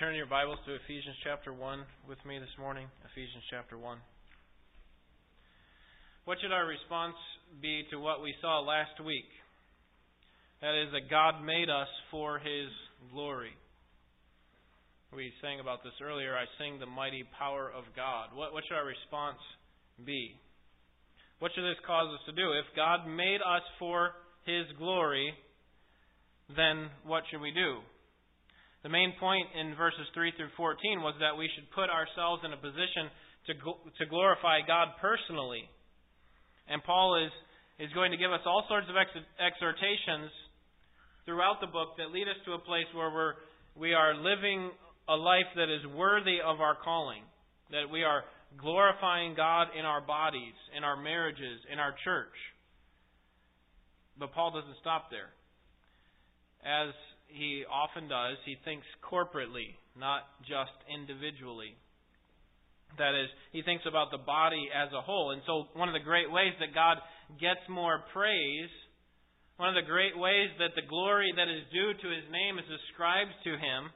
turn your Bibles to Ephesians chapter 1 with me this morning? Ephesians chapter 1. What should our response be to what we saw last week? That is, that God made us for His glory. We sang about this earlier. I sing the mighty power of God. What, what should our response be? What should this cause us to do? If God made us for His glory, then what should we do? The main point in verses 3 through 14 was that we should put ourselves in a position to, to glorify God personally. And Paul is, is going to give us all sorts of ex- exhortations throughout the book that lead us to a place where we're, we are living a life that is worthy of our calling, that we are glorifying God in our bodies, in our marriages, in our church. But Paul doesn't stop there. As he often does, he thinks corporately, not just individually. That is, he thinks about the body as a whole. And so, one of the great ways that God gets more praise, one of the great ways that the glory that is due to his name is ascribed to him,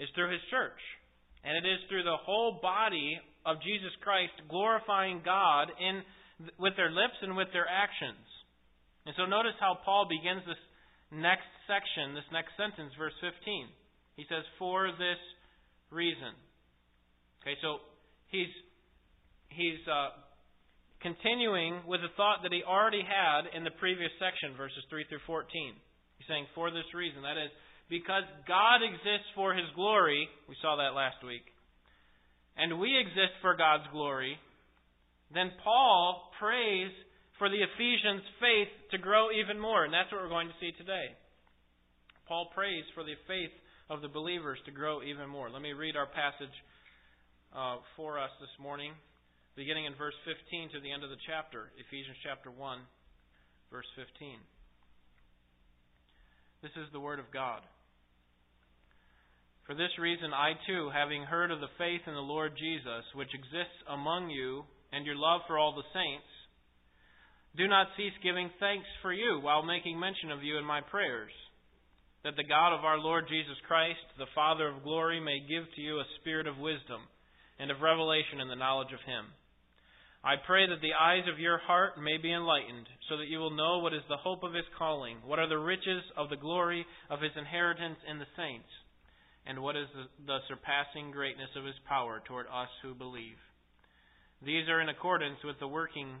is through his church. And it is through the whole body of Jesus Christ glorifying God in, with their lips and with their actions. And so, notice how Paul begins this next section, this next sentence, verse 15. He says, For this reason. Okay, so he's, he's uh, continuing with a thought that he already had in the previous section, verses 3 through 14. He's saying, For this reason. That is, because God exists for his glory. We saw that last week. And we exist for God's glory. Then Paul prays for the Ephesians' faith to grow even more. And that's what we're going to see today. Paul prays for the faith of the believers to grow even more. Let me read our passage uh, for us this morning, beginning in verse 15 to the end of the chapter, Ephesians chapter 1, verse 15. This is the Word of God. For this reason, I too, having heard of the faith in the Lord Jesus, which exists among you, and your love for all the saints, do not cease giving thanks for you while making mention of you in my prayers, that the God of our Lord Jesus Christ, the Father of glory, may give to you a spirit of wisdom and of revelation in the knowledge of him. I pray that the eyes of your heart may be enlightened, so that you will know what is the hope of his calling, what are the riches of the glory of his inheritance in the saints, and what is the, surpassing greatness of his power toward us who believe. These are in accordance with the working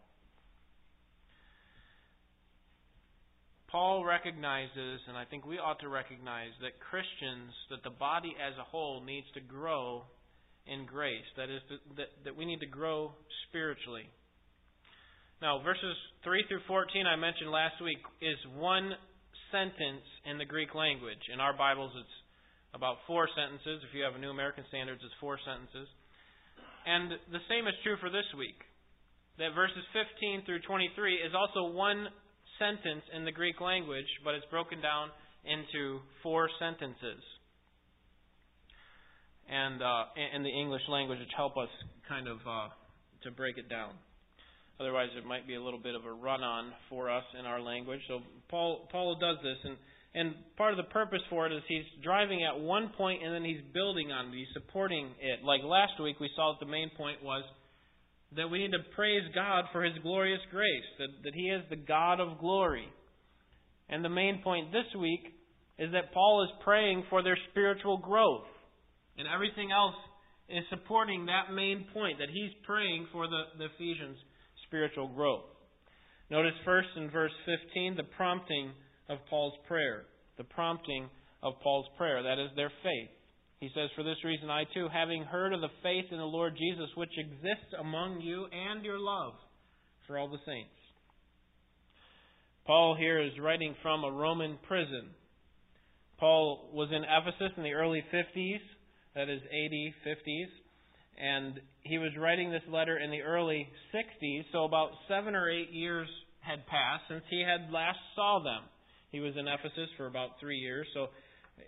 Paul recognizes, and I think we ought to recognize, that Christians, that the body as a whole needs to grow in grace. That is, that, that we need to grow spiritually. Now, verses 3 through 14 I mentioned last week is one sentence in the Greek language. In our Bibles, it's about four sentences. If you have a New American Standards, it's four sentences. And the same is true for this week. That verses 15 through 23 is also one sentence in the Greek language, but it's broken down into four sentences. And uh, in the English language, which help us kind of uh, to break it down. Otherwise, it might be a little bit of a run-on for us in our language. So Paul Paul does this, and and part of the purpose for it is he's driving at one point and then he's building on it. He's supporting it. Like last week, we saw that the main point was that we need to praise God for His glorious grace, that, that He is the God of glory. And the main point this week is that Paul is praying for their spiritual growth. And everything else is supporting that main point, that he's praying for the, the Ephesians' spiritual growth. Notice first in verse 15 the prompting of Paul's prayer. The prompting of Paul's prayer, that is their faith. He says, For this reason, I too, having heard of the faith in the Lord Jesus which exists among you and your love for all the saints. Paul here is writing from a Roman prison. Paul was in Ephesus in the early 50s, that is 80, 50s, And he was writing this letter in the early 60s, so about seven or eight years had passed since he had last saw them. He was in Ephesus for about three years, so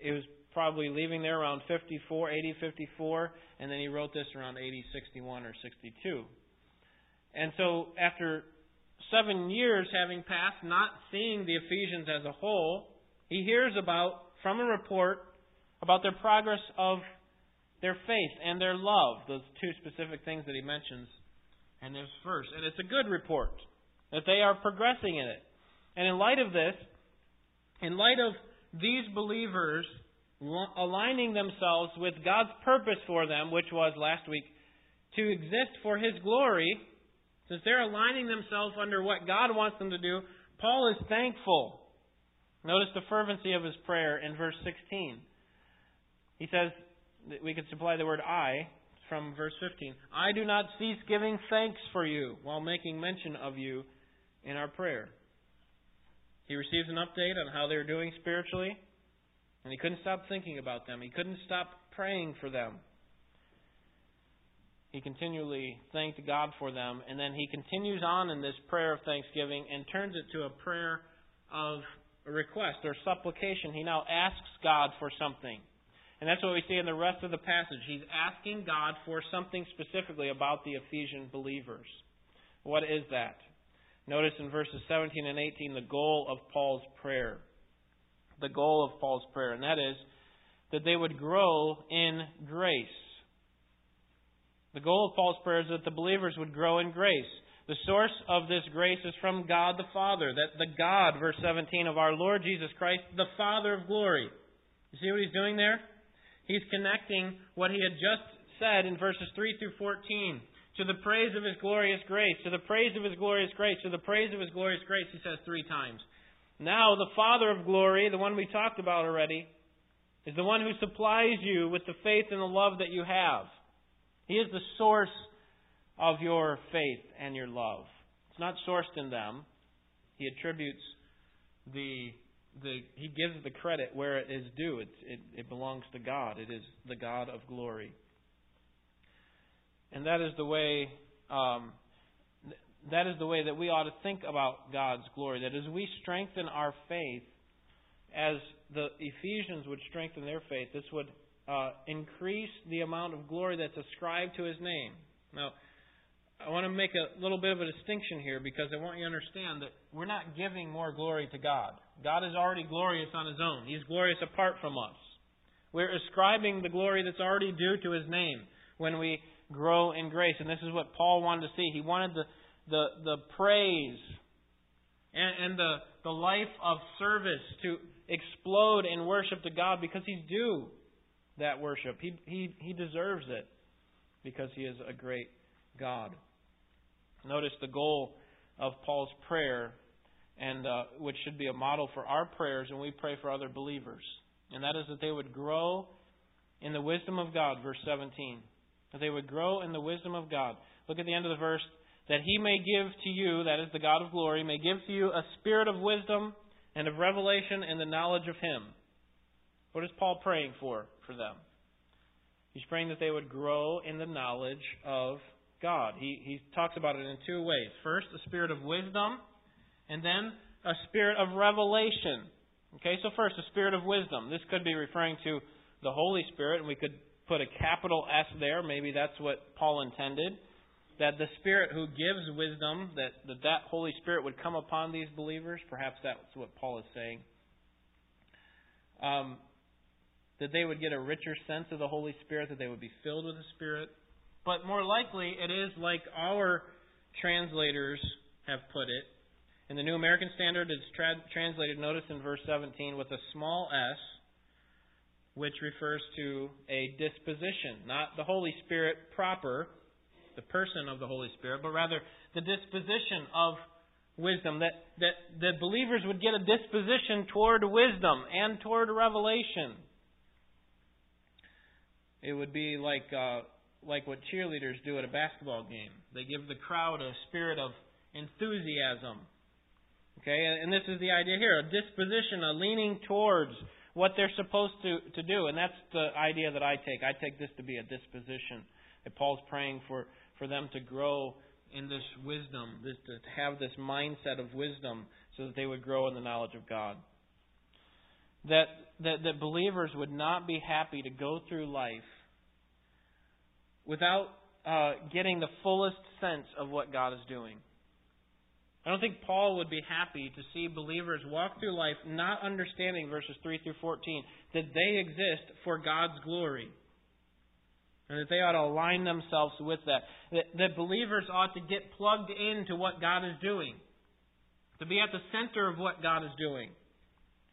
it was probably leaving there around 54, 80, 54, and then he wrote this around 80, 61, or 62. And so after seven years having passed, not seeing the Ephesians as a whole, he hears about, from a report, about their progress of their faith and their love, those two specific things that he mentions in this verse. And it's a good report that they are progressing in it. And in light of this, in light of these believers aligning themselves with God's purpose for them, which was last week to exist for His glory, since they're aligning themselves under what God wants them to do, Paul is thankful. Notice the fervency of his prayer in verse 16. He says, we could supply the word I from verse 15. I do not cease giving thanks for you while making mention of you in our prayer. He receives an update on how they're doing spiritually, and he couldn't stop thinking about them. He couldn't stop praying for them. He continually thanked God for them, and then he continues on in this prayer of thanksgiving and turns it to a prayer of request or supplication. He now asks God for something. And that's what we see in the rest of the passage. He's asking God for something specifically about the Ephesian believers. What is that? Notice in verses 17 and 18 the goal of Paul's prayer. The goal of Paul's prayer, and that is that they would grow in grace. The goal of Paul's prayer is that the believers would grow in grace. The source of this grace is from God the Father. That the God, verse 17, of our Lord Jesus Christ, the Father of glory. You see what he's doing there? He's connecting what he had just said in verses 3 through 14 to the praise of his glorious grace, to the praise of his glorious grace, to the praise of his glorious grace, he says three times. Now, the Father of glory, the one we talked about already, is the one who supplies you with the faith and the love that you have. He is the source of your faith and your love. It's not sourced in them. He attributes the the he gives the credit where it is due. It, it, it belongs to God. It is the God of glory. And that is the way um, that is the way that we ought to think about God's glory. That as we strengthen our faith, as the Ephesians would strengthen their faith, this would uh, increase the amount of glory that's ascribed to His name. Now, I want to make a little bit of a distinction here because I want you to understand that we're not giving more glory to God. God is already glorious on His own. He's glorious apart from us. We're ascribing the glory that's already due to His name when we grow in grace. And this is what Paul wanted to see. He wanted the, the, the praise and, and the, the life of service to explode in worship to God because He's due that worship. He, he, he deserves it because He is a great God. Notice the goal of Paul's prayer, and uh, which should be a model for our prayers when we pray for other believers, and that is that they would grow in the wisdom of God. Verse 17, that they would grow in the wisdom of God. Look at the end of the verse. That he may give to you, that is the God of glory, may give to you a spirit of wisdom and of revelation and the knowledge of him. What is Paul praying for for them? He's praying that they would grow in the knowledge of God. He, he talks about it in two ways. First, a spirit of wisdom, and then a spirit of revelation. Okay, so first, a spirit of wisdom. This could be referring to the Holy Spirit, and we could put a capital S there. Maybe that's what Paul intended. That the Spirit who gives wisdom, that, that that Holy Spirit would come upon these believers. Perhaps that's what Paul is saying. Um, that they would get a richer sense of the Holy Spirit, that they would be filled with the Spirit. But more likely, it is like our translators have put it. In the New American Standard, it's tra- translated, notice in verse 17, with a small s, which refers to a disposition, not the Holy Spirit proper, the person of the Holy Spirit, but rather the disposition of wisdom, that, that the believers would get a disposition toward wisdom and toward revelation. It would be like uh, like what cheerleaders do at a basketball game. They give the crowd a spirit of enthusiasm. Okay, and this is the idea here a disposition, a leaning towards what they're supposed to, to do. And that's the idea that I take. I take this to be a disposition that Paul's praying for, for them to grow in this wisdom, this, to have this mindset of wisdom so that they would grow in the knowledge of God. That, that, that believers would not be happy to go through life without uh, getting the fullest sense of what God is doing. I don't think Paul would be happy to see believers walk through life not understanding verses 3 through 14 that they exist for God's glory. And that they ought to align themselves with that. that. That believers ought to get plugged into what God is doing. To be at the center of what God is doing.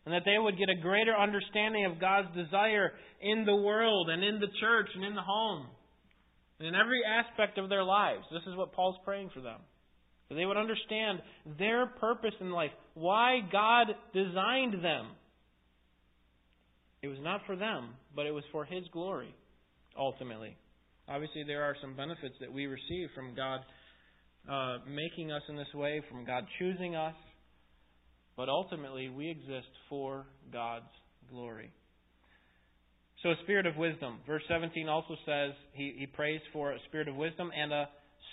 And that they would get a greater understanding of God's desire in the world and in the church and in the home. And in every aspect of their lives. This is what Paul's praying for them. That they would understand their purpose in life, why God designed them. It was not for them, but it was for His glory, ultimately. Obviously, there are some benefits that we receive from God uh, making us in this way, from God choosing us, but ultimately, we exist for God's glory. So, a spirit of wisdom. Verse 17 also says he, he prays for a spirit of wisdom and a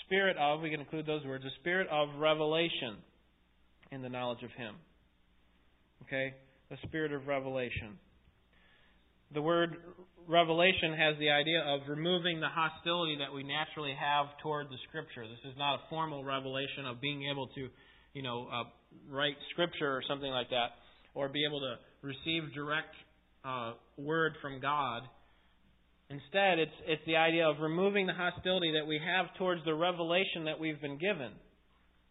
spirit of, we can include those words, a spirit of revelation in the knowledge of Him. Okay? The spirit of revelation. The word revelation has the idea of removing the hostility that we naturally have toward the Scripture. This is not a formal revelation of being able to, you know, uh, write Scripture or something like that, or be able to receive direct uh, word from God. Instead, it's, it's the idea of removing the hostility that we have towards the revelation that we've been given,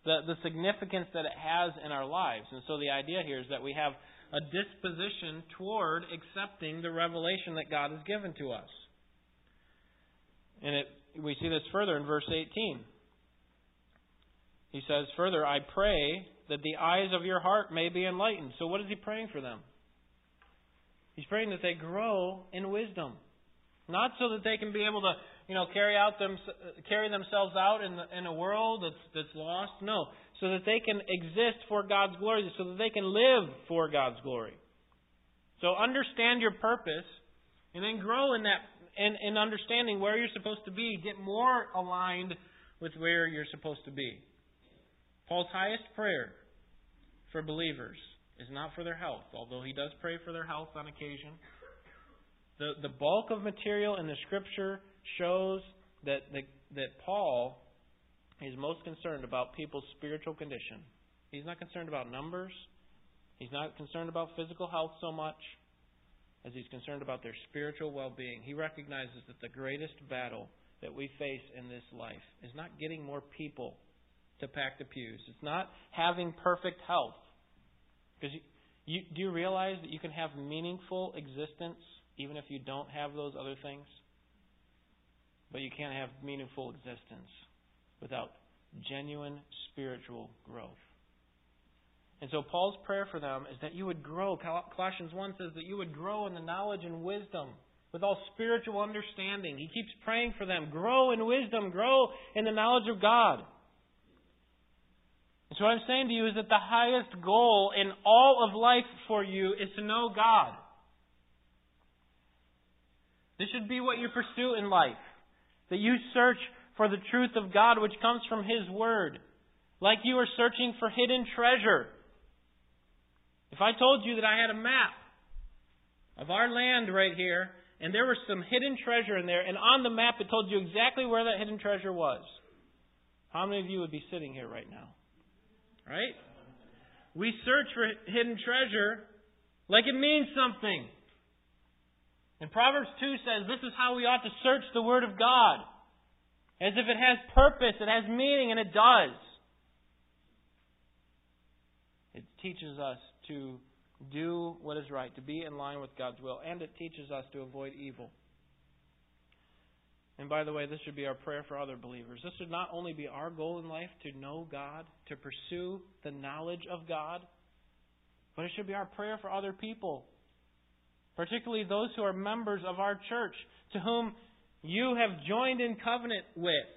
the, the significance that it has in our lives. And so the idea here is that we have a disposition toward accepting the revelation that God has given to us. And it, we see this further in verse 18. He says, Further, I pray that the eyes of your heart may be enlightened. So, what is he praying for them? He's praying that they grow in wisdom. Not so that they can be able to, you know, carry out them, carry themselves out in, the, in a world that's, that's lost. No. So that they can exist for God's glory, so that they can live for God's glory. So understand your purpose, and then grow in that, in understanding where you're supposed to be. Get more aligned with where you're supposed to be. Paul's highest prayer for believers is not for their health, although he does pray for their health on occasion. The, the bulk of material in the Scripture shows that, the, that Paul is most concerned about people's spiritual condition. He's not concerned about numbers. He's not concerned about physical health so much as he's concerned about their spiritual well being. He recognizes that the greatest battle that we face in this life is not getting more people to pack the pews, it's not having perfect health. Because you, you, do you realize that you can have meaningful existence even if you don't have those other things? But you can't have meaningful existence without genuine spiritual growth. And so Paul's prayer for them is that you would grow. Colossians 1 says that you would grow in the knowledge and wisdom with all spiritual understanding. He keeps praying for them. Grow in wisdom, grow in the knowledge of God. And So what I'm saying to you is that the highest goal in all of life for you is to know God. This should be what you pursue in life. That you search for the truth of God which comes from His Word. Like you are searching for hidden treasure. If I told you that I had a map of our land right here, and there was some hidden treasure in there, and on the map it told you exactly where that hidden treasure was, how many of you would be sitting here right now? Right? We search for hidden treasure like it means something. And Proverbs 2 says this is how we ought to search the Word of God. As if it has purpose, it has meaning, and it does. It teaches us to do what is right, to be in line with God's will, and it teaches us to avoid evil. And by the way, this should be our prayer for other believers. This should not only be our goal in life to know God, to pursue the knowledge of God, but it should be our prayer for other people, particularly those who are members of our church, to whom you have joined in covenant with.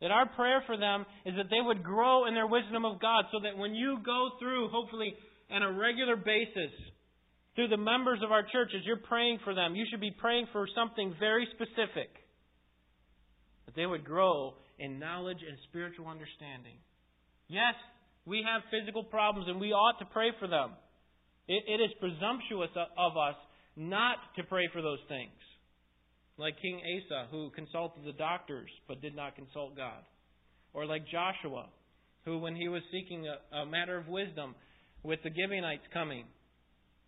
That our prayer for them is that they would grow in their wisdom of God so that when you go through, hopefully on a regular basis, through the members of our church as you're praying for them, you should be praying for something very specific. that they would grow in knowledge and spiritual understanding. Yes, we have physical problems and we ought to pray for them. it, it is presumptuous of us not to pray for those things. Like King Asa, who consulted the doctors but did not consult God. Or like Joshua, who, when he was seeking a, a matter of wisdom with the Gibeonites coming,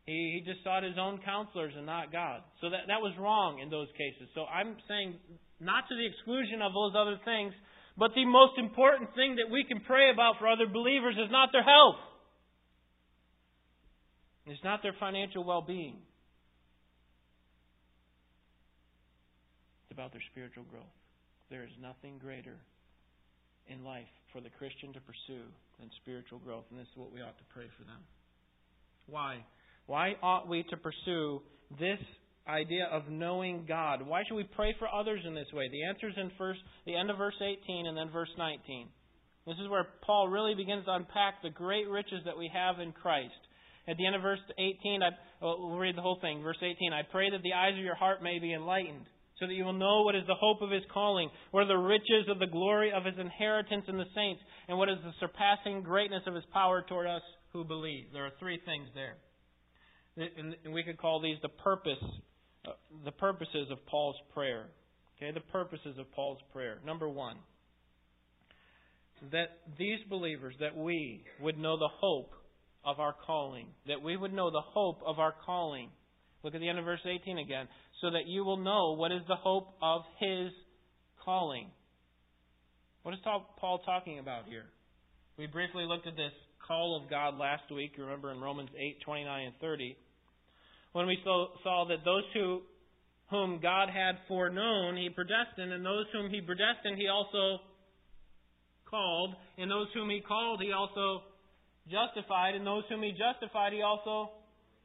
he, he just sought his own counselors and not God. So that, that was wrong in those cases. So I'm saying, not to the exclusion of those other things, but the most important thing that we can pray about for other believers is not their health. It's not their financial well being. It's about their spiritual growth. There is nothing greater in life for the Christian to pursue than spiritual growth, and this is what we ought to pray for them. Why? Why ought we to pursue this idea of knowing God? Why should we pray for others in this way? The answer is in first, the end of verse 18 and then verse 19. This is where Paul really begins to unpack the great riches that we have in Christ. At the end of verse 18, I, we'll read the whole thing. Verse 18, I pray that the eyes of your heart may be enlightened, so that you will know what is the hope of his calling, what are the riches of the glory of his inheritance in the saints, and what is the surpassing greatness of his power toward us who believe. There are three things there and we could call these the purpose, uh, the purposes of Paul's prayer. Okay, the purposes of Paul's prayer. Number one, that these believers, that we would know the hope of our calling, that we would know the hope of our calling. Look at the end of verse 18 again. So that you will know what is the hope of his calling. What is Paul talking about here? We briefly looked at this call of God last week, You remember in Romans 8, 29 and 30 when we saw that those who whom God had foreknown, he predestined, and those whom he predestined, he also called, and those whom he called, he also justified, and those whom he justified, he also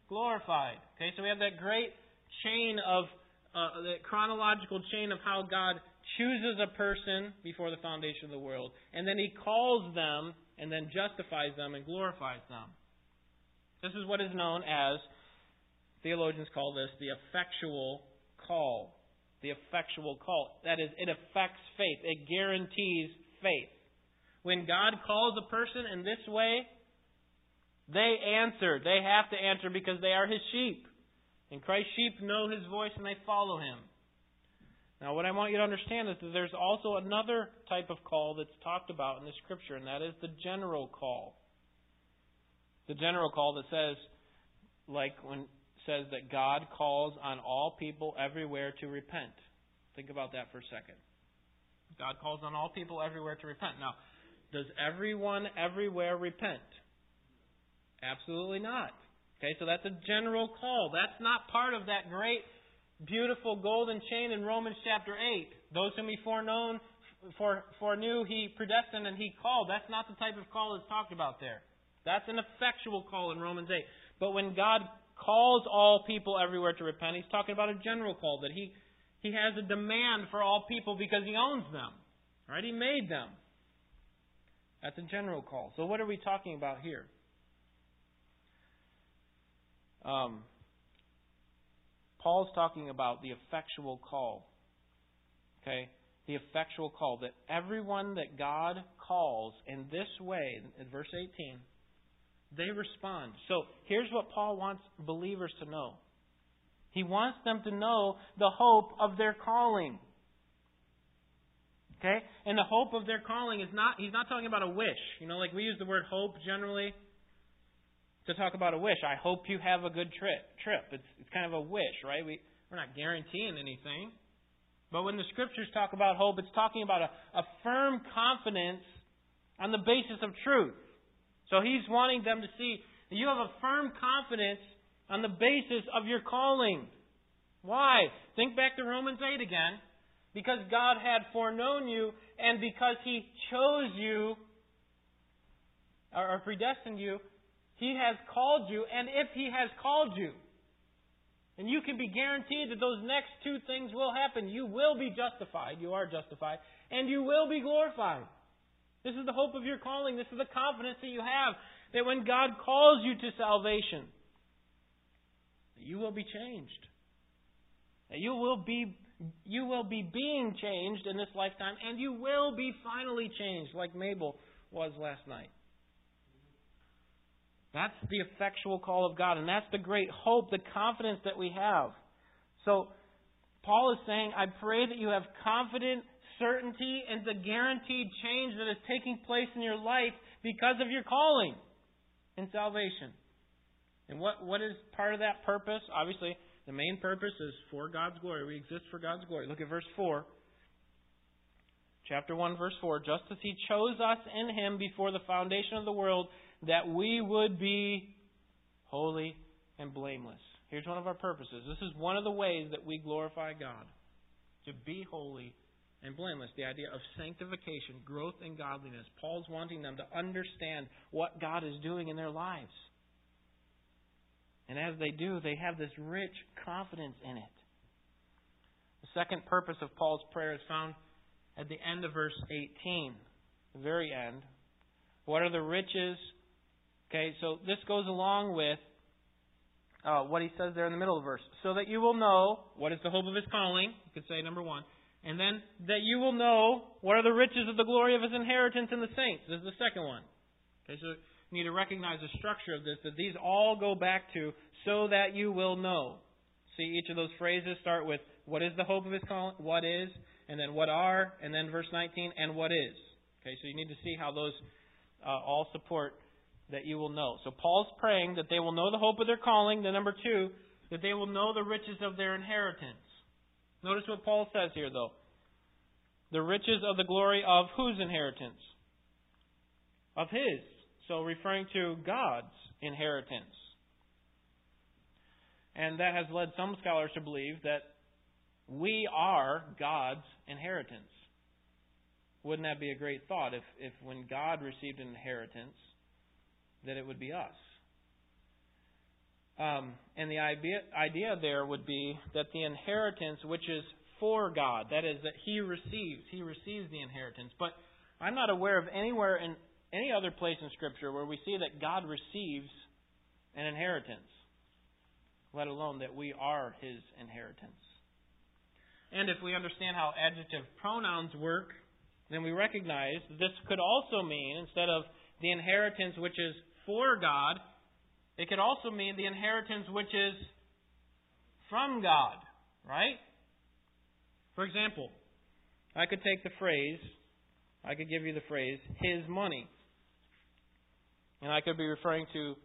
glorified. Okay, so we have that great chain of uh, that chronological chain of how God chooses a person before the foundation of the world, and then he calls them, and then justifies them and glorifies them. This is what is known as Theologians call this the effectual call. The effectual call. That is, it affects faith, it guarantees faith. When God calls a person in this way, they answer. They have to answer because they are His sheep. And Christ's sheep know His voice and they follow Him. Now, what I want you to understand is that there's also another type of call that's talked about in the Scripture, and that is the general call. The general call that says, like when says that God calls on all people everywhere to repent. Think about that for a second. God calls on all people everywhere to repent. Now, does everyone everywhere repent? Absolutely not. Okay, so that's a general call. That's not part of that great, beautiful golden chain in Romans chapter 8. Those whom he foreknown, for, foreknew, he predestined and he called. That's not the type of call that's talked about there. That's an effectual call in Romans 8. But when God calls all people everywhere to repent. He's talking about a general call that he, he has a demand for all people because he owns them. Right? He made them. That's a general call. So what are we talking about here? Um, Paul's talking about the effectual call. Okay? The effectual call that everyone that God calls in this way, in verse 18, they respond. So here's what Paul wants believers to know he wants them to know the hope of their calling. Okay? And the hope of their calling is not, he's not talking about a wish. You know, like we use the word hope generally to talk about a wish. I hope you have a good trip. Trip. It's, it's kind of a wish, right? We, we're not guaranteeing anything. But when the scriptures talk about hope, it's talking about a, a firm confidence on the basis of truth. So he's wanting them to see that you have a firm confidence on the basis of your calling. Why? Think back to Romans 8 again. Because God had foreknown you, and because He chose you, or predestined you, He has called you, and if He has called you, and you can be guaranteed that those next two things will happen. You will be justified, you are justified, and you will be glorified. This is the hope of your calling. This is the confidence that you have that when God calls you to salvation, you will be changed. You will be You will be being changed in this lifetime, and you will be finally changed, like Mabel was last night. That's the effectual call of God, and that's the great hope, the confidence that we have. So, Paul is saying, I pray that you have confident certainty and the guaranteed change that is taking place in your life because of your calling and salvation. And what, what is part of that purpose? Obviously, the main purpose is for God's glory. We exist for God's glory. Look at verse 4. Chapter 1, verse 4. Just as He chose us in Him before the foundation of the world, that we would be holy and blameless. Here's one of our purposes. This is one of the ways that we glorify God to be holy and blameless. The idea of sanctification, growth in godliness. Paul's wanting them to understand what God is doing in their lives. And as they do, they have this rich confidence in it. The second purpose of Paul's prayer is found at the end of verse 18, the very end. What are the riches? Okay, so this goes along with uh, what he says there in the middle of the verse. So that you will know what is the hope of his calling. You could say number one. And then that you will know what are the riches of the glory of his inheritance in the saints. This is the second one. Okay, so you need to recognize the structure of this, that these all go back to so that you will know. See, each of those phrases start with what is the hope of his calling, what is, and then what are, and then verse 19, and what is. Okay, so you need to see how those uh, all support that you will know. So Paul's praying that they will know the hope of their calling. The number two, that they will know the riches of their inheritance. Notice what Paul says here, though. The riches of the glory of whose inheritance? Of his. So referring to God's inheritance. And that has led some scholars to believe that we are God's inheritance. Wouldn't that be a great thought if, if when God received an inheritance, that it would be us? Um, and the idea, idea there would be that the inheritance, which is for God, that is, that He receives, He receives the inheritance. But I'm not aware of anywhere in any other place in Scripture where we see that God receives an inheritance, let alone that we are His inheritance. And if we understand how adjective pronouns work, then we recognize this could also mean, instead of the inheritance which is for God, it could also mean the inheritance which is from God, right? For example, I could take the phrase, I could give you the phrase, his money. And I could be referring to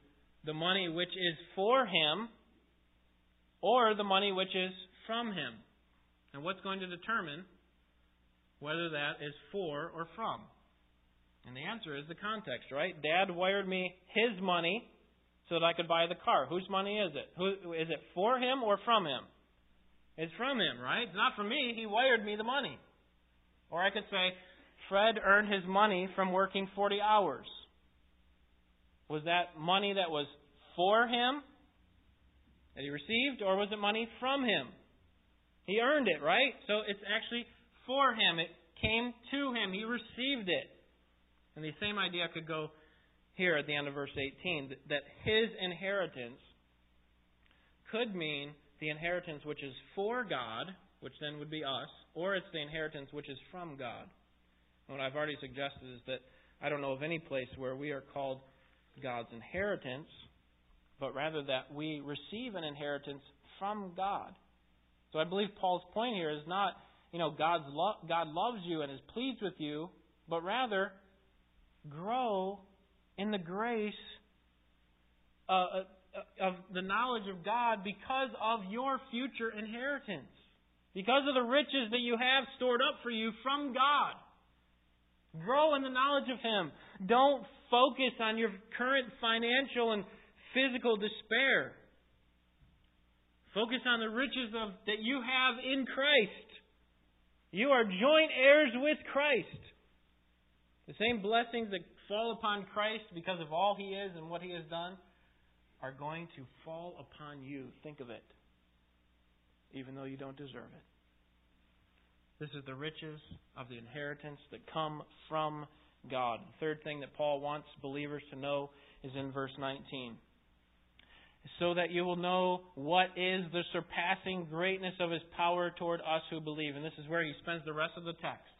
the money which is for him or the money which is from him. And what's going to determine whether that is for or from? And the answer is the context, right? Dad wired me his money so that I could buy the car. Whose money is it? Who, is it for him or from him? It's from him, right? It's not from me. He wired me the money. Or I could say, Fred earned his money from working 40 hours. Was that money that was for him that he received, or was it money from him? He earned it, right? So it's actually for him. It came to him. He received it. And the same idea could go here at the end of verse 18 that his inheritance could mean the inheritance which is for God, which then would be us, or it's the inheritance which is from God. And what I've already suggested is that I don't know of any place where we are called God's inheritance, but rather that we receive an inheritance from God. So I believe Paul's point here is not, you know, God's lo- God loves you and is pleased with you, but rather grow in the grace uh, uh, of the knowledge of God because of your future inheritance. Because of the riches that you have stored up for you from God. Grow in the knowledge of Him. Don't focus on your current financial and physical despair. Focus on the riches of, that you have in Christ. You are joint heirs with Christ. The same blessings that fall upon Christ because of all He is and what He has done are going to fall upon you. Think of it. Even though you don't deserve it. This is the riches of the inheritance that come from God. The third thing that Paul wants believers to know is in verse 19. so that you will know what is the surpassing greatness of his power toward us who believe. And this is where he spends the rest of the text.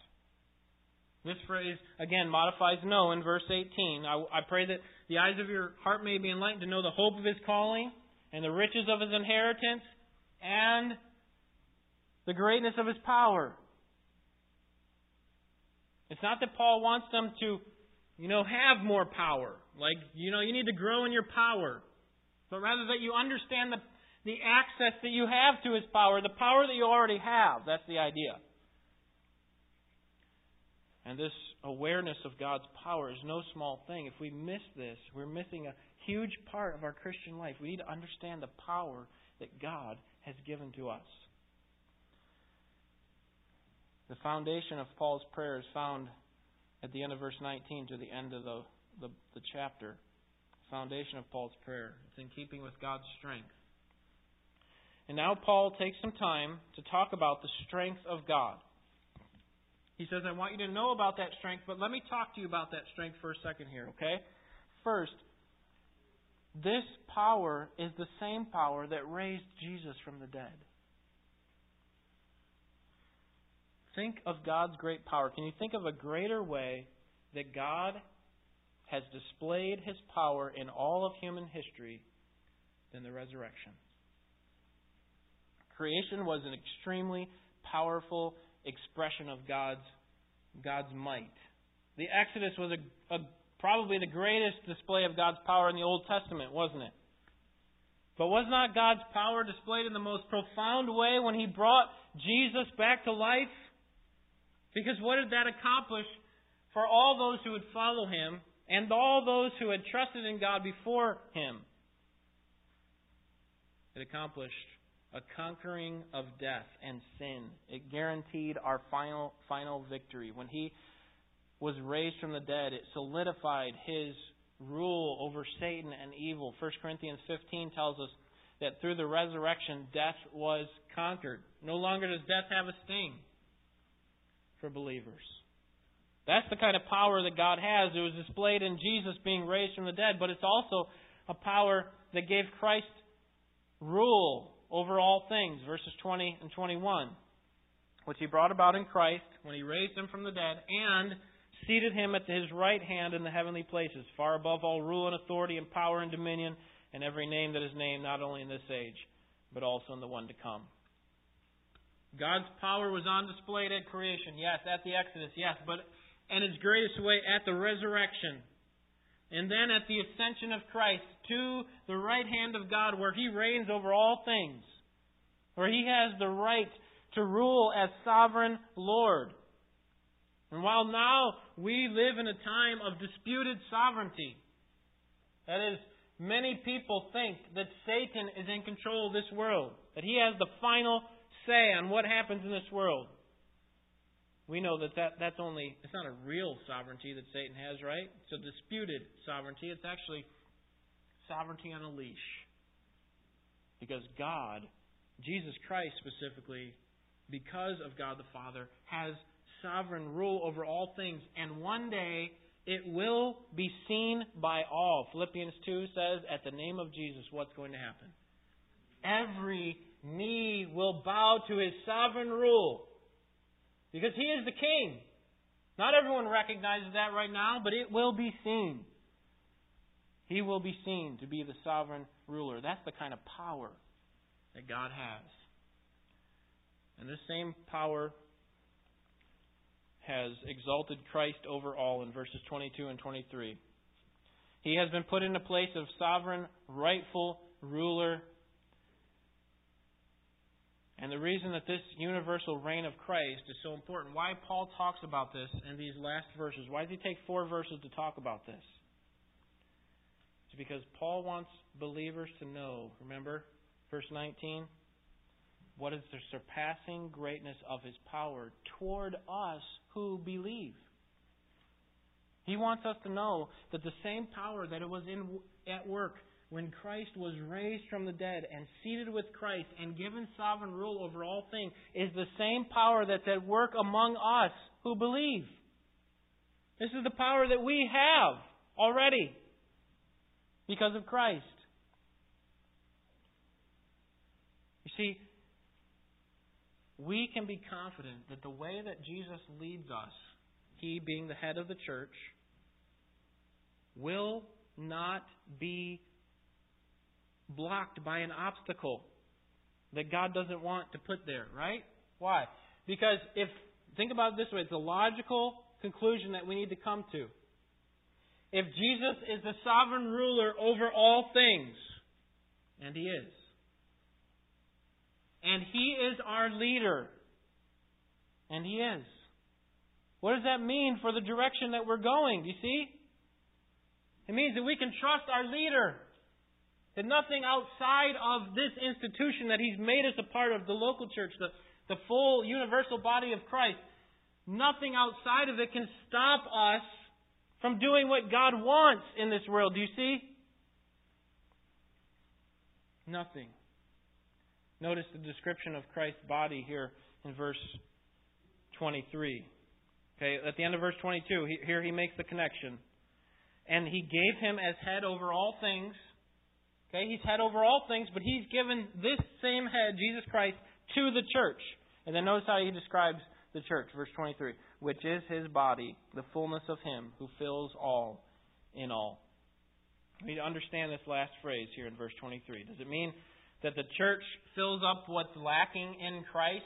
This phrase, again, modifies know in verse 18. I, I pray that the eyes of your heart may be enlightened to know the hope of his calling and the riches of his inheritance and the greatness of his power. It's not that Paul wants them to, you know, have more power. Like, you know, you need to grow in your power. But rather that you understand the, the access that you have to his power, the power that you already have. That's the idea. And this awareness of God's power is no small thing. If we miss this, we're missing a huge part of our Christian life. We need to understand the power that God has given to us. The foundation of Paul's prayer is found at the end of verse 19 to the end of the, the, the chapter. Foundation of Paul's prayer. It's in keeping with God's strength. And now Paul takes some time to talk about the strength of God. He says, I want you to know about that strength, but let me talk to you about that strength for a second here, okay? First, this power is the same power that raised Jesus from the dead. Think of God's great power. Can you think of a greater way that God has displayed his power in all of human history than the resurrection? Creation was an extremely powerful expression of God's, God's might. The Exodus was a, a Probably the greatest display of God's power in the Old Testament, wasn't it? But was not God's power displayed in the most profound way when He brought Jesus back to life? Because what did that accomplish for all those who would follow Him and all those who had trusted in God before Him? It accomplished a conquering of death and sin. It guaranteed our final final victory. When He was raised from the dead, it solidified his rule over Satan and evil. 1 Corinthians 15 tells us that through the resurrection, death was conquered. No longer does death have a sting for believers. That's the kind of power that God has. It was displayed in Jesus being raised from the dead, but it's also a power that gave Christ rule over all things, verses 20 and 21, which he brought about in Christ when he raised him from the dead and seated him at his right hand in the heavenly places, far above all rule and authority and power and dominion, and every name that is named, not only in this age, but also in the one to come. God's power was on display at creation, yes, at the Exodus, yes, but in its greatest way at the resurrection. And then at the ascension of Christ to the right hand of God, where He reigns over all things, where He has the right to rule as sovereign Lord. And while now we live in a time of disputed sovereignty, that is, many people think that Satan is in control of this world, that he has the final say on what happens in this world. We know that, that that's only, it's not a real sovereignty that Satan has, right? It's a disputed sovereignty. It's actually sovereignty on a leash. Because God, Jesus Christ specifically, because of God the Father, has sovereign rule over all things, and one day it will be seen by all. Philippians 2 says, at the name of Jesus, what's going to happen? Every knee will bow to his sovereign rule. Because he is the king. Not everyone recognizes that right now, but it will be seen. He will be seen to be the sovereign ruler. That's the kind of power that God has. And this same power has exalted Christ over all in verses 22 and 23. He has been put in a place of sovereign, rightful ruler. And the reason that this universal reign of Christ is so important, why Paul talks about this in these last verses, why does he take four verses to talk about this? It's because Paul wants believers to know, remember, verse 19? what is the surpassing greatness of his power toward us who believe. He wants us to know that the same power that it was in at work when Christ was raised from the dead and seated with Christ and given sovereign rule over all things is the same power that's at work among us who believe. This is the power that we have already because of Christ. You see, we can be confident that the way that Jesus leads us, He being the head of the church, will not be blocked by an obstacle that God doesn't want to put there, right? Why? Because if, think about it this way, it's a logical conclusion that we need to come to. If Jesus is the sovereign ruler over all things, and He is, and He is our leader, and He is, what does that mean for the direction that we're going? Do you see? It means that we can trust our leader. That nothing outside of this institution that He's made us a part of, the local church, the, the full universal body of Christ, nothing outside of it can stop us from doing what God wants in this world. Do you see? Nothing. Notice the description of Christ's body here in verse 23. Okay, at the end of verse 22, here he makes the connection. And he gave him as head over all things. Okay, he's head over all things, but he's given this same head, Jesus Christ, to the church. And then notice how he describes the church, verse 23, which is his body, the fullness of him who fills all in all. We need to understand this last phrase here in verse 23. Does it mean that the church fills up what's lacking in Christ?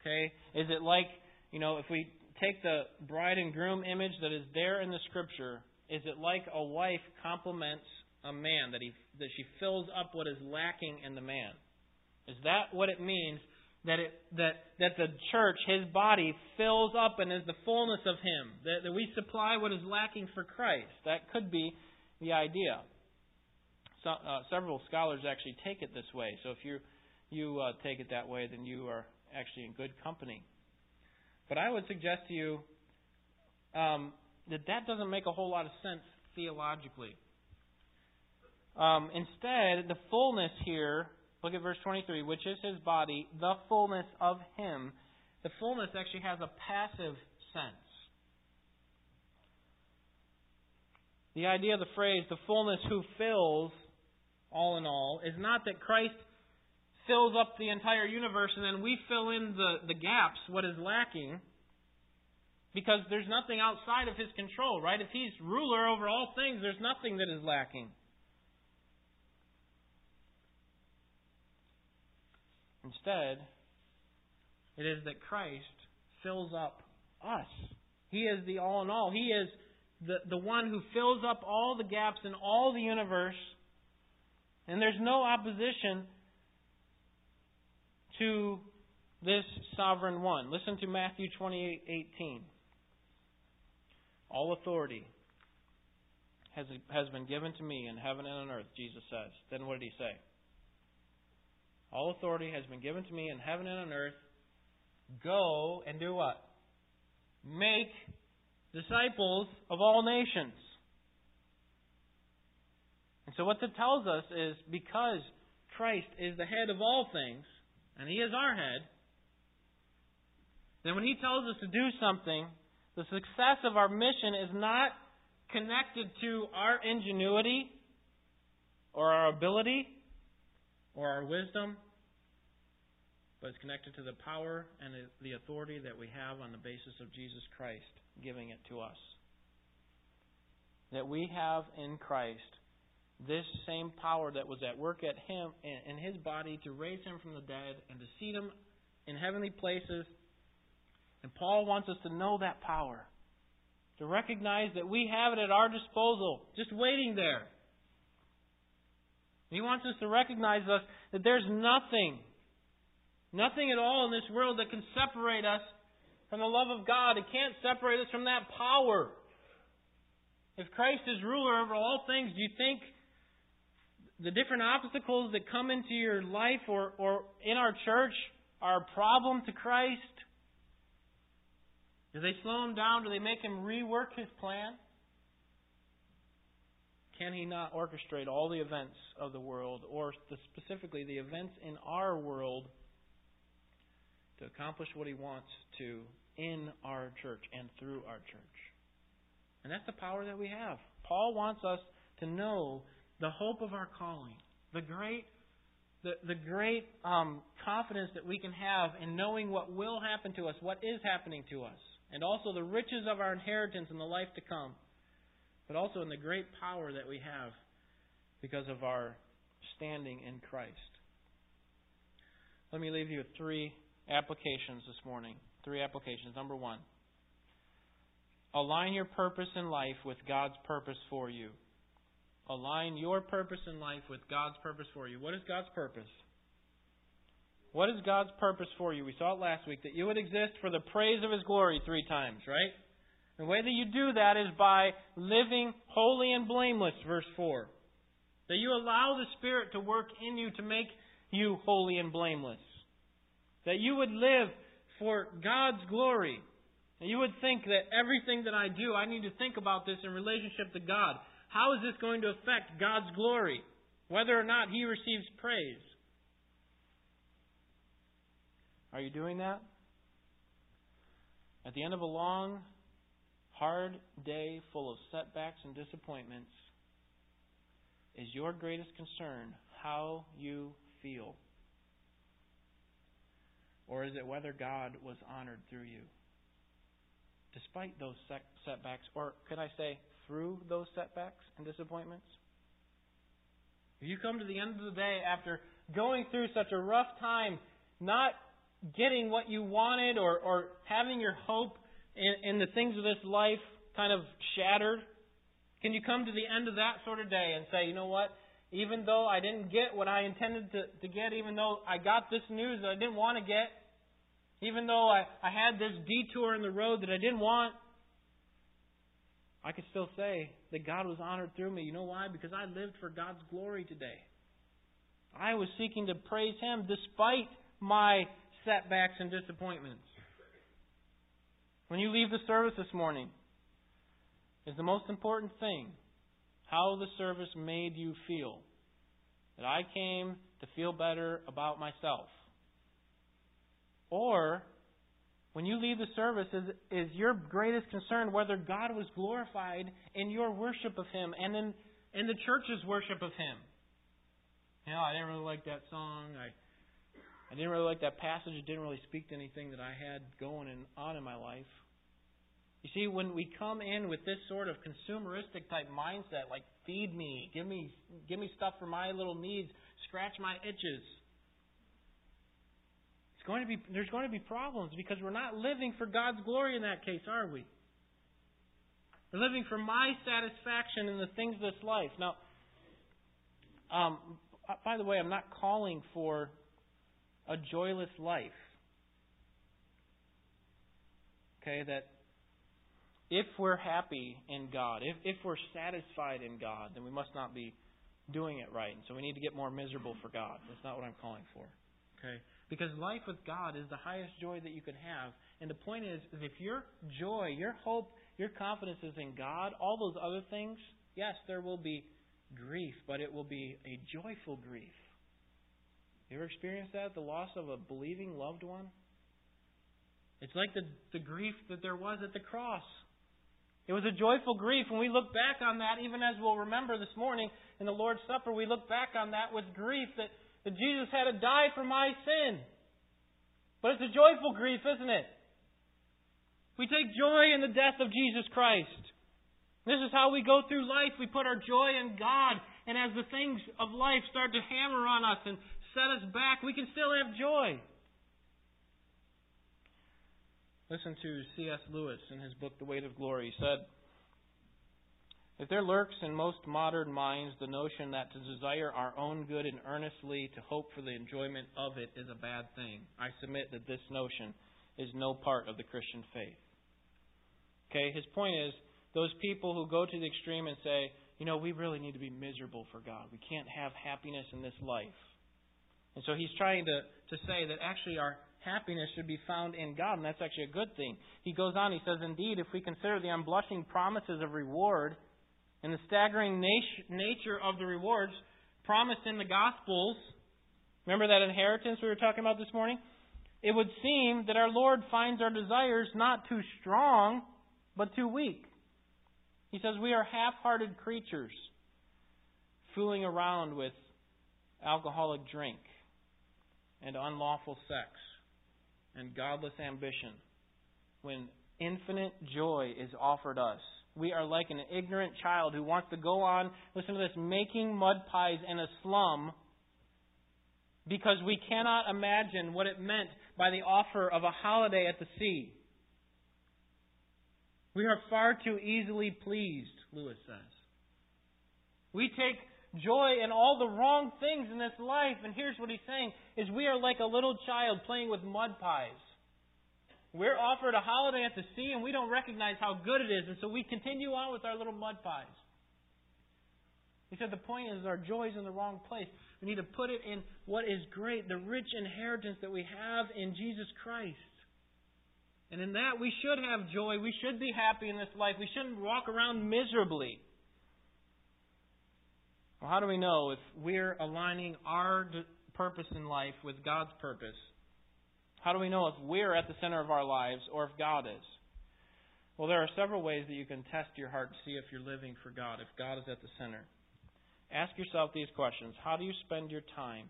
Okay? Is it like, you know, if we take the bride and groom image that is there in the scripture, is it like a wife complements a man that he that she fills up what is lacking in the man? Is that what it means that it that that the church, his body, fills up and is the fullness of him? That, that we supply what is lacking for Christ. That could be the idea. So, uh, several scholars actually take it this way. So if you you uh, take it that way, then you are actually in good company. But I would suggest to you um, that that doesn't make a whole lot of sense theologically. Um, instead, the fullness here, look at verse 23, which is his body, the fullness of him. The fullness actually has a passive sense. The idea of the phrase, the fullness who fills, all in all, is not that Christ fills up the entire universe and then we fill in the, the gaps, what is lacking, because there's nothing outside of his control, right? If he's ruler over all things, there's nothing that is lacking. Instead, it is that Christ fills up us. He is the all in all. He is the, the one who fills up all the gaps in all the universe. And there's no opposition to this sovereign one. Listen to Matthew 28:18. All authority has, has been given to me in heaven and on earth, Jesus says. Then what did he say? All authority has been given to me in heaven and on earth. Go and do what? Make disciples of all nations. And so, what that tells us is because Christ is the head of all things, and He is our head, then when He tells us to do something, the success of our mission is not connected to our ingenuity or our ability or our wisdom, but it's connected to the power and the authority that we have on the basis of Jesus Christ giving it to us. That we have in Christ this same power that was at work at him in his body to raise him from the dead and to seat him in heavenly places. And Paul wants us to know that power. To recognize that we have it at our disposal, just waiting there. He wants us to recognize us that there's nothing, nothing at all in this world that can separate us from the love of God. It can't separate us from that power. If Christ is ruler over all things, do you think the different obstacles that come into your life or, or in our church are a problem to Christ? Do they slow him down? Do they make him rework his plan? Can he not orchestrate all the events of the world, or specifically the events in our world, to accomplish what he wants to in our church and through our church? And that's the power that we have. Paul wants us to know the hope of our calling, the great the, the great um, confidence that we can have in knowing what will happen to us, what is happening to us, and also the riches of our inheritance in the life to come, but also in the great power that we have because of our standing in Christ. Let me leave you with three applications this morning. Three applications. Number one, align your purpose in life with God's purpose for you. Align your purpose in life with God's purpose for you. What is God's purpose? What is God's purpose for you? We saw it last week that you would exist for the praise of His glory three times, right? The way that you do that is by living holy and blameless, verse 4. That you allow the Spirit to work in you to make you holy and blameless. That you would live for God's glory. And you would think that everything that I do, I need to think about this in relationship to God. How is this going to affect God's glory? Whether or not He receives praise. Are you doing that? At the end of a long, hard day full of setbacks and disappointments, is your greatest concern how you feel? Or is it whether God was honored through you? Despite those setbacks, or could I say, through those setbacks and disappointments? If you come to the end of the day after going through such a rough time, not getting what you wanted or, or having your hope in, in the things of this life kind of shattered, can you come to the end of that sort of day and say, you know what? Even though I didn't get what I intended to, to get, even though I got this news that I didn't want to get, even though I, I had this detour in the road that I didn't want, I could still say that God was honored through me. You know why? Because I lived for God's glory today. I was seeking to praise Him despite my setbacks and disappointments. When you leave the service this morning, is the most important thing how the service made you feel. That I came to feel better about myself. Or when you leave the service, is, is your greatest concern whether God was glorified in your worship of Him and in, in the church's worship of Him? You know, I didn't really like that song. I I didn't really like that passage. It didn't really speak to anything that I had going in, on in my life. You see, when we come in with this sort of consumeristic type mindset, like feed me, give me, give me stuff for my little needs, scratch my itches, it's going to be, there's going to be problems because we're not living for God's glory in that case, are we? We're living for my satisfaction in the things of this life. Now, um, by the way, I'm not calling for a joyless life. Okay, that if we're happy in God, if, if we're satisfied in God, then we must not be doing it right. And so we need to get more miserable for God. That's not what I'm calling for. Okay? Because life with God is the highest joy that you could have. And the point is, is if your joy, your hope, your confidence is in God, all those other things, yes, there will be grief, but it will be a joyful grief. You ever experienced that? The loss of a believing loved one? It's like the, the grief that there was at the cross. It was a joyful grief. When we look back on that, even as we'll remember this morning in the Lord's Supper, we look back on that with grief that that Jesus had to die for my sin. But it's a joyful grief, isn't it? We take joy in the death of Jesus Christ. This is how we go through life. We put our joy in God. And as the things of life start to hammer on us and set us back, we can still have joy. Listen to C.S. Lewis in his book, The Weight of Glory. He said, if there lurks in most modern minds the notion that to desire our own good and earnestly to hope for the enjoyment of it is a bad thing, I submit that this notion is no part of the Christian faith. Okay, his point is those people who go to the extreme and say, you know, we really need to be miserable for God. We can't have happiness in this life. And so he's trying to, to say that actually our happiness should be found in God, and that's actually a good thing. He goes on, he says, Indeed, if we consider the unblushing promises of reward and the staggering nature of the rewards promised in the Gospels. Remember that inheritance we were talking about this morning? It would seem that our Lord finds our desires not too strong, but too weak. He says we are half hearted creatures, fooling around with alcoholic drink and unlawful sex and godless ambition when infinite joy is offered us. We are like an ignorant child who wants to go on, listen to this, making mud pies in a slum because we cannot imagine what it meant by the offer of a holiday at the sea. We are far too easily pleased, Lewis says. We take joy in all the wrong things in this life, and here's what he's saying is we are like a little child playing with mud pies. We're offered a holiday at the sea and we don't recognize how good it is, and so we continue on with our little mud pies. He said the point is our joy is in the wrong place. We need to put it in what is great, the rich inheritance that we have in Jesus Christ. And in that we should have joy. We should be happy in this life. We shouldn't walk around miserably. Well, how do we know if we're aligning our purpose in life with God's purpose? How do we know if we're at the center of our lives or if God is? Well, there are several ways that you can test your heart to see if you're living for God, if God is at the center. Ask yourself these questions How do you spend your time?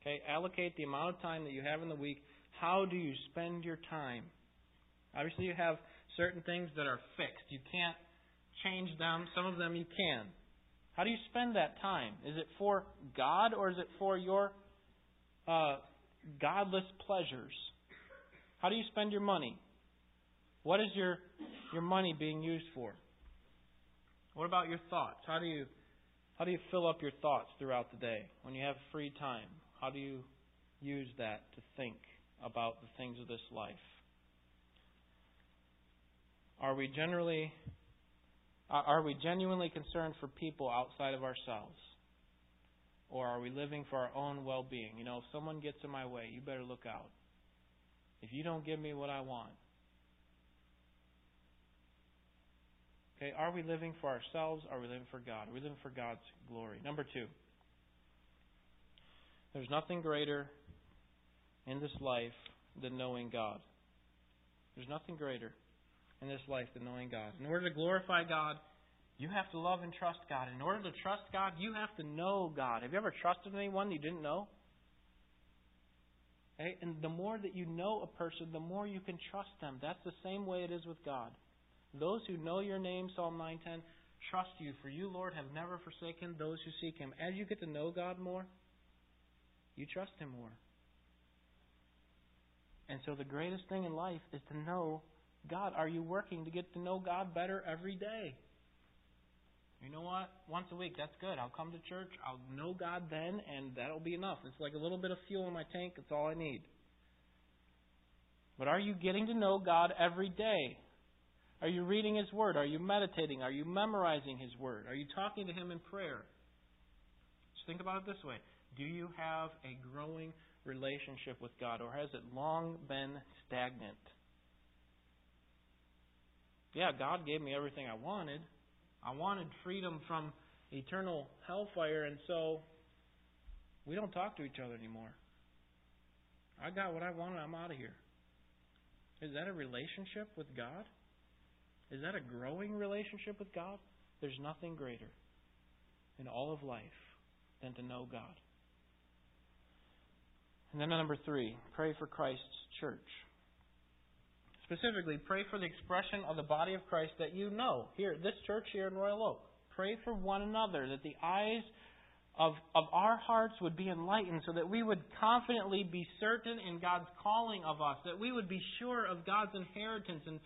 Okay, allocate the amount of time that you have in the week. How do you spend your time? Obviously, you have certain things that are fixed. You can't change them. Some of them you can. How do you spend that time? Is it for God or is it for your uh, godless pleasures? How do you spend your money? What is your your money being used for? What about your thoughts? How do you how do you fill up your thoughts throughout the day when you have free time? How do you use that to think about the things of this life? Are we generally are we genuinely concerned for people outside of ourselves? Or are we living for our own well being? You know, if someone gets in my way, you better look out. If you don't give me what I want. Okay, are we living for ourselves? Are we living for God? Are we living for God's glory? Number two, there's nothing greater in this life than knowing God. There's nothing greater in this life than knowing God. In order to glorify God, you have to love and trust God. In order to trust God, you have to know God. Have you ever trusted anyone you didn't know? Okay? And the more that you know a person, the more you can trust them. That's the same way it is with God. Those who know your name, Psalm 910, trust you, for you, Lord, have never forsaken those who seek him. As you get to know God more, you trust him more. And so the greatest thing in life is to know God. Are you working to get to know God better every day? You know what? Once a week, that's good. I'll come to church, I'll know God then, and that'll be enough. It's like a little bit of fuel in my tank, It's all I need. But are you getting to know God every day? Are you reading His Word? Are you meditating? Are you memorizing His Word? Are you talking to Him in prayer? Just think about it this way Do you have a growing relationship with God, or has it long been stagnant? Yeah, God gave me everything I wanted. I wanted freedom from eternal hellfire, and so we don't talk to each other anymore. I got what I wanted, I'm out of here. Is that a relationship with God? Is that a growing relationship with God? There's nothing greater in all of life than to know God. And then number three, pray for Christ's church. Specifically, pray for the expression of the body of Christ that you know. Here, this church here in Royal Oak. Pray for one another, that the eyes of, of our hearts would be enlightened so that we would confidently be certain in God's calling of us, that we would be sure of God's inheritance and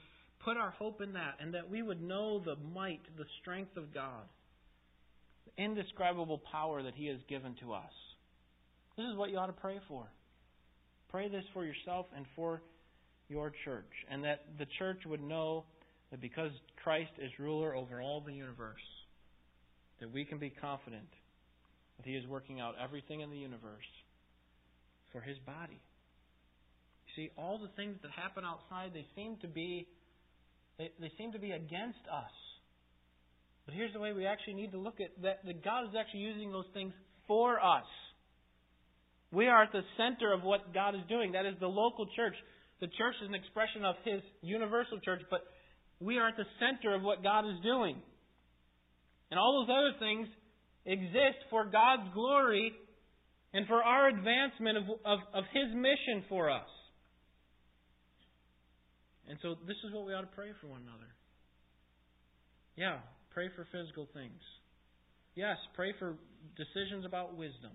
put our hope in that, and that we would know the might, the strength of God, the indescribable power that He has given to us. This is what you ought to pray for. Pray this for yourself and for your church, and that the church would know that because Christ is ruler over all the universe, that we can be confident that He is working out everything in the universe for His body. You see, all the things that happen outside, they seem to be they, they seem to be against us. But here's the way we actually need to look at that, that God is actually using those things for us. We are at the center of what God is doing. That is the local church. The church is an expression of His universal church, but we are at the center of what God is doing. And all those other things exist for God's glory and for our advancement of, of, of His mission for us. And so this is what we ought to pray for one another. Yeah, pray for physical things. Yes, pray for decisions about wisdom.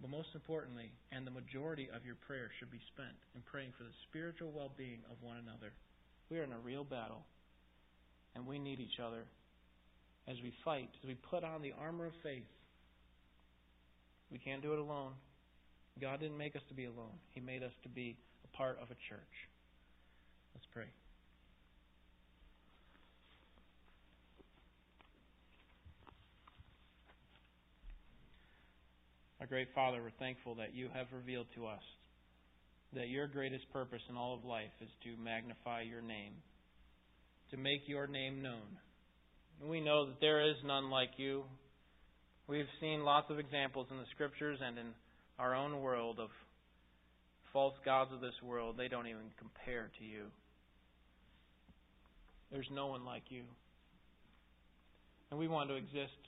But most importantly, and the majority of your prayer should be spent in praying for the spiritual well being of one another. We are in a real battle, and we need each other as we fight, as we put on the armor of faith. We can't do it alone. God didn't make us to be alone, He made us to be a part of a church. Let's pray. Our great Father, we're thankful that you have revealed to us that your greatest purpose in all of life is to magnify your name, to make your name known. We know that there is none like you. We've seen lots of examples in the scriptures and in our own world of false gods of this world. They don't even compare to you. There's no one like you. And we want to exist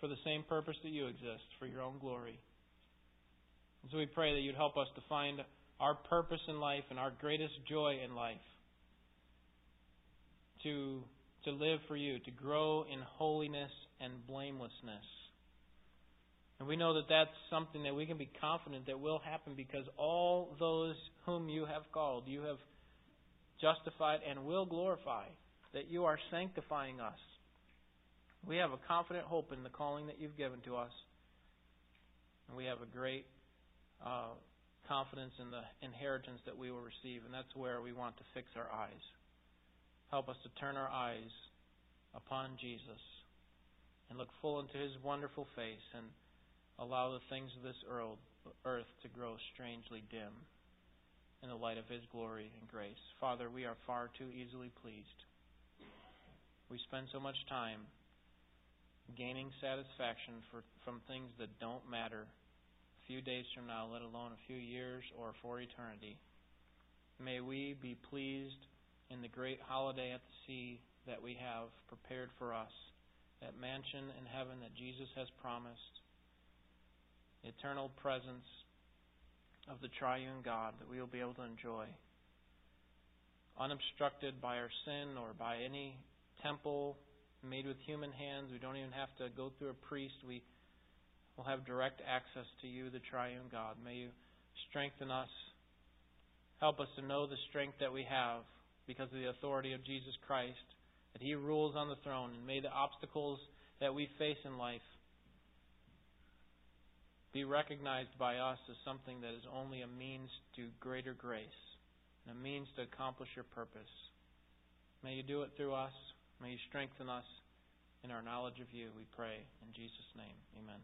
for the same purpose that you exist, for your own glory. And so we pray that you'd help us to find our purpose in life and our greatest joy in life. To, to live for you, to grow in holiness and blamelessness. And we know that that's something that we can be confident that will happen because all those whom you have called, you have justified and will glorify, that you are sanctifying us we have a confident hope in the calling that you've given to us. And we have a great uh, confidence in the inheritance that we will receive. And that's where we want to fix our eyes. Help us to turn our eyes upon Jesus and look full into his wonderful face and allow the things of this earth to grow strangely dim in the light of his glory and grace. Father, we are far too easily pleased. We spend so much time gaining satisfaction for, from things that don't matter a few days from now, let alone a few years or for eternity. May we be pleased in the great holiday at the sea that we have prepared for us, that mansion in heaven that Jesus has promised, eternal presence of the triune God that we will be able to enjoy, unobstructed by our sin or by any temple made with human hands. We don't even have to go through a priest. We will have direct access to you, the triune God. May you strengthen us. Help us to know the strength that we have because of the authority of Jesus Christ, that He rules on the throne. And may the obstacles that we face in life be recognized by us as something that is only a means to greater grace and a means to accomplish your purpose. May you do it through us. May you strengthen us in our knowledge of you, we pray. In Jesus' name, amen.